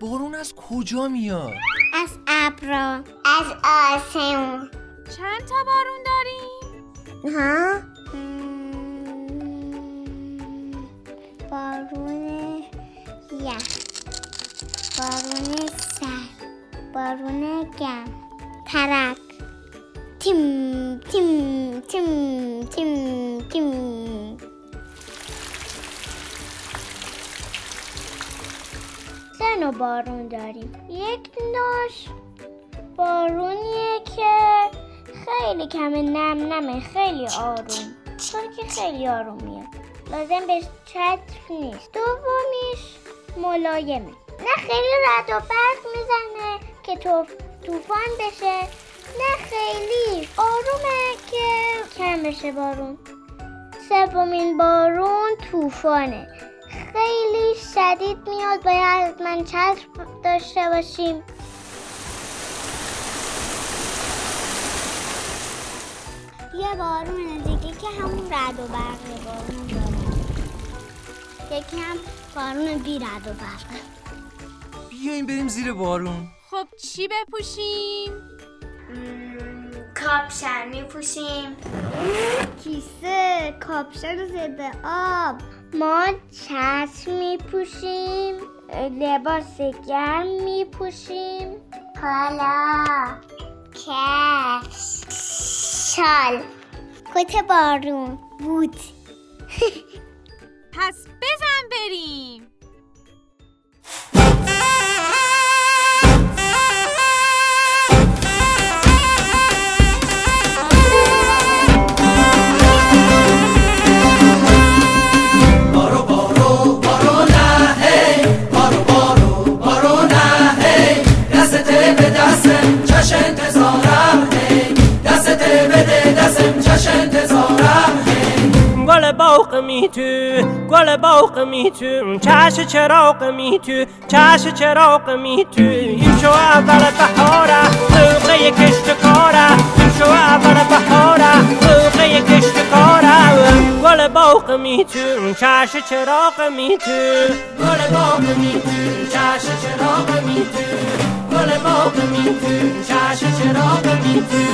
بارون از کجا میاد؟ از ابرا. از آسمون. چند تا بارون داریم؟ ها؟ بارون یخ. بارون سر. بارون گم. ترک. تیم تیم تیم تیم تیم. نوع بارون داریم؟ یک نوش بارونیه که خیلی کمه نم نمه خیلی آروم. چون که خیلی آروم میاد لازم به چتر نیست. دومیش ملایمه. نه خیلی رد و برق می‌زنه که توف... توفان بشه نه خیلی آرومه که کم بشه بارون. سومین بارون طوفانه. خیلی شدید میاد باید من چتر داشته باشیم. یه بارون دیگه که همون رد و برق بارون داره. یکی هم بارون بی رد و برق. بیاین بریم زیر بارون. خب چی بپوشیم؟ کاپشن میپوشیم. کیسه کاپشن ضد آب. ما چتر میپوشیم لباس گرم میپوشیم. حالا کفش شال. کت بارون. بود پس بزن بریم. می تو گل باغ می تو چش چراغ می تو چش چراغ می تو این شو اول بهاره موقع کشت کاره. این شو اول بهاره موقع کشت کاره. گل باغ می تو چش چراغ می تو گل باغ می تو چش چراغ می تو گل باغ می تو چش چراغ می تو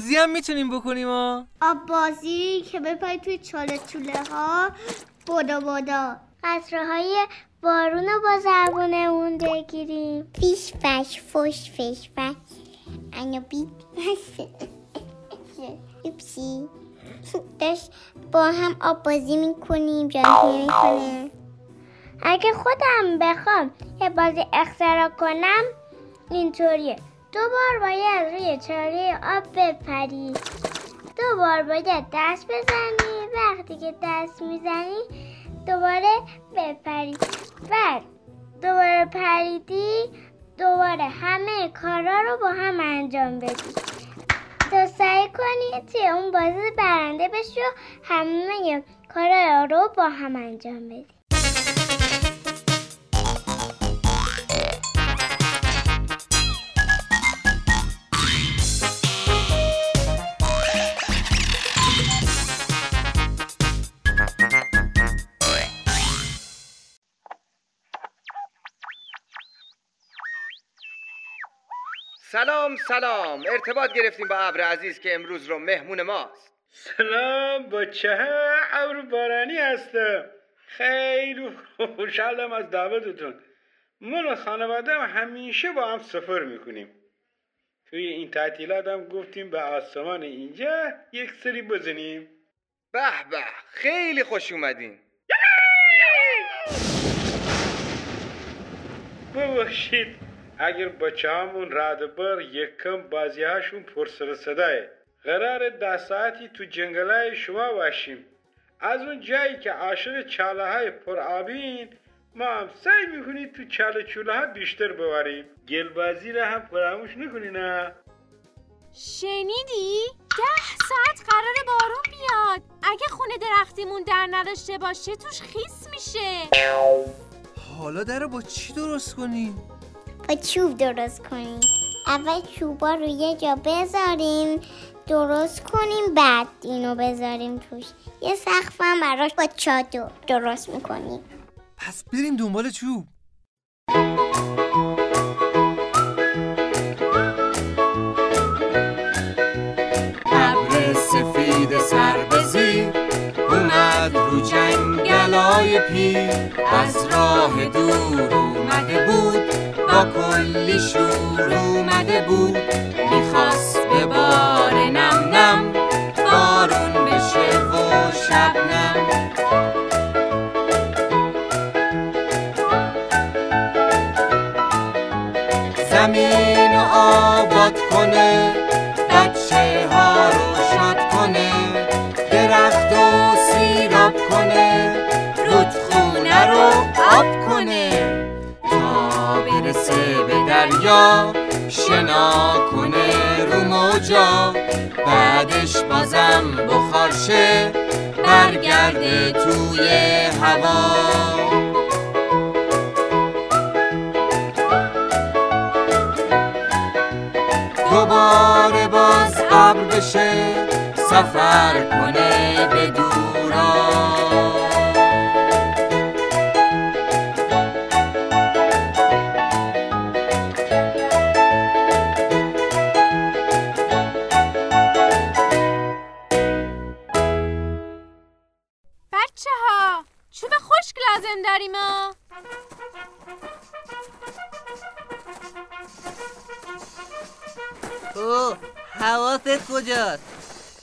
بازی هم می‌تونیم بکنیم ها. آب بازی که بپای توی چاله چوله ها. بودا بودا. قطره های بارون رو با زبونمون بگیریم. فیش فش فش فش فش. انو بیت یپسی داشت با هم آب بازی می‌کنیم جان می‌کنیم. اگه خودم بخوام یه بازی اختراع کنم اینطوریه. دو بار باید روی چاره آب بپری. دو بار باید دست بزنی. وقتی که دست می‌زنی دوباره بپری. بعد دوباره پریدی دوباره همه کارا رو با هم انجام بدی. تا سعی کنی توی اون بازی برنده بشی و همه کارا رو با هم انجام بدی. سلام سلام. ارتباط گرفتیم با ابر عزیز که امروز رو مهمون ماست. سلام با چه ابر بارانی هستم؟ خیلی خوشحالم از دعوتتون. من و خانوادم همیشه با هم سفر می‌کنیم. توی این تعطیلات هم گفتیم به آسمان اینجا یک سری بزنیم. به به. خیلی خوش اومدین. ببخشید. اگر بچه همون رد بر یک کم بازی هاشون پر سر صداه قرار ده ساعتی تو جنگلای شما باشیم. از اون جایی که عاشق چاله های پر آبین ما هم سعی می‌کنید تو چاله چوله ها بیشتر ببریم. گلبازی را هم فراموش نکنین نه؟ شنیدی؟ ده ساعت قرار بارون بیاد. اگه خونه درختیمون در نداشته باشه توش خیس میشه. حالا در با چی درست کنیم؟ با چوب درست کنیم. اول چوبا رو یه جا بذاریم درست کنیم بعد اینو بذاریم توش. یه سقفم براش با چادر درست می‌کنیم. پس بریم دنبال چوب. ابر سفید سر اومد رو جنگلای پیر. از راه دور اومده بود کلی شور اومده بود. می‌خواست به بار نم نم بارون بشه و شبنم برسه به دریا شنا کنه رو موجا. بعدش بازم بخارشه برگرده توی هوا. دوباره باز ابر بشه سفر کنه به دورا بچه ها چوب خشک لازم داریم ها. او حواست کجاست؟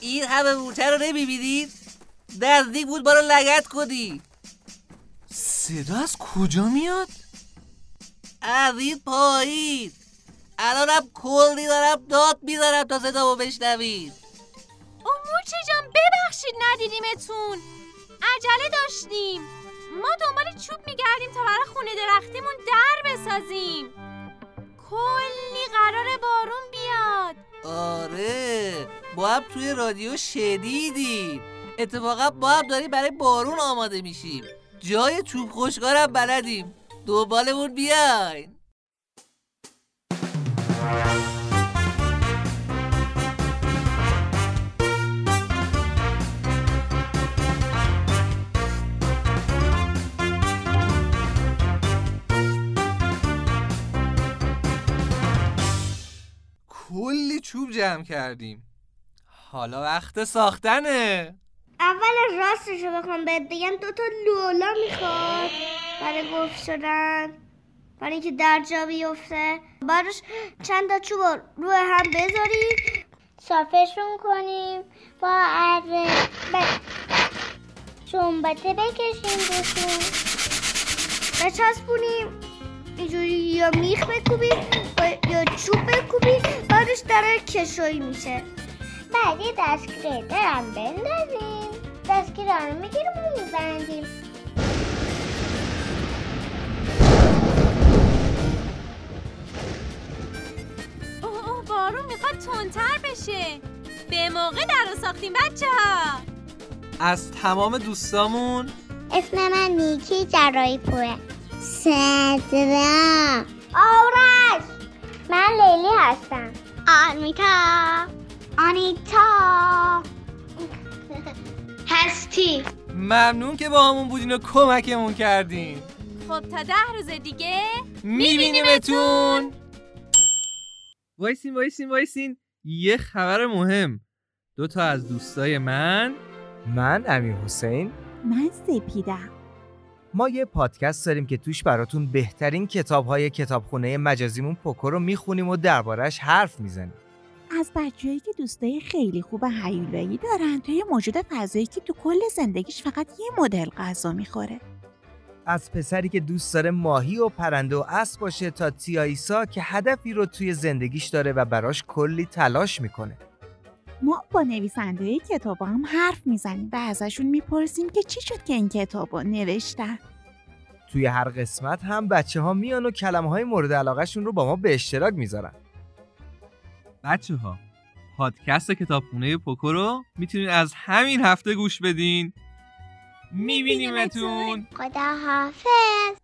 این همه مورچه رو نمی‌بینید؟ نزدیک بود بارو لگت کنی. صدا از کجا میاد؟ از این پایین. الانم کلی دارم داد می‌زنم تا صدا رو بشنوید. او مورچه جان ببخشید ندیدیمتون. عجله داشتیم. ما دنبال چوب میگردیم تا برای خونه درختیمون در بسازیم. کلی قرار بارون بیاد. آره با هم توی رادیو شنیدیم اتفاقا با هم داریم برای بارون آماده میشیم. جای چوب خشکارم بلدیم. دنبالمون بیاین. جمع کردیم. حالا وقت ساختنه. اول راستش رو بخوام بهت بگم دو تا لولا می‌خواد. برای گفت شدن. برای اینکه در جا بیفته. براش چند تا چوب رو روی هم بذاری. صافشون کنیم با اره ب... چنبته بکشیم روشون بچسبونیم. اینجوری یا میخ بکوبیم با- یا چوب بکوبیم بعدش در کشویی میشه. بعد یه دستگیره درم بندازیم. دستگیره رو می‌گیریم و میبندیم. اوه اوه بارون می‌خواد تندتر بشه. به موقع در رو ساختیم بچه ها از تمام دوستامون. اسم من نیکی جرایی پوره. صدرا. آرش. من لیلی هستم. آرمیتا آنیتا. هستی. ممنون که با همون بودین و کمکمون کردین. خب تا ده روز دیگه میبینیمتون. وایسین وایسین وایسین. یه خبر مهم. دو تا از دوستای من. من امیر حسین. من سپیدم. ما یه پادکست داریم که توش براتون بهترین کتاب های کتابخونه مجازیمون پوکو رو می‌خونیم و دربارش حرف می‌زنیم. از بچه‌ای که دوستای خیلی خوب هیولایی دارن تا یه موجود فضایی که تو کل زندگیش فقط یه مدل غذا می‌خوره. از پسری که دوست داره ماهی و پرنده و اسب باشه تا تیایسا که هدفی رو توی زندگیش داره و براش کلی تلاش می‌کنه. ما با نویسنده کتاب هم حرف می‌زنیم و ازشون می‌پرسیم که چی شد که این کتاب رو نوشتن. توی هر قسمت هم بچه ها میان و کلمه های مورد علاقهشون رو با ما به اشتراک می‌ذارن. بچه ها پادکست کتابخونه پوکو رو می‌تونین از همین هفته گوش بدین. میبینیمتون. خدا حافظ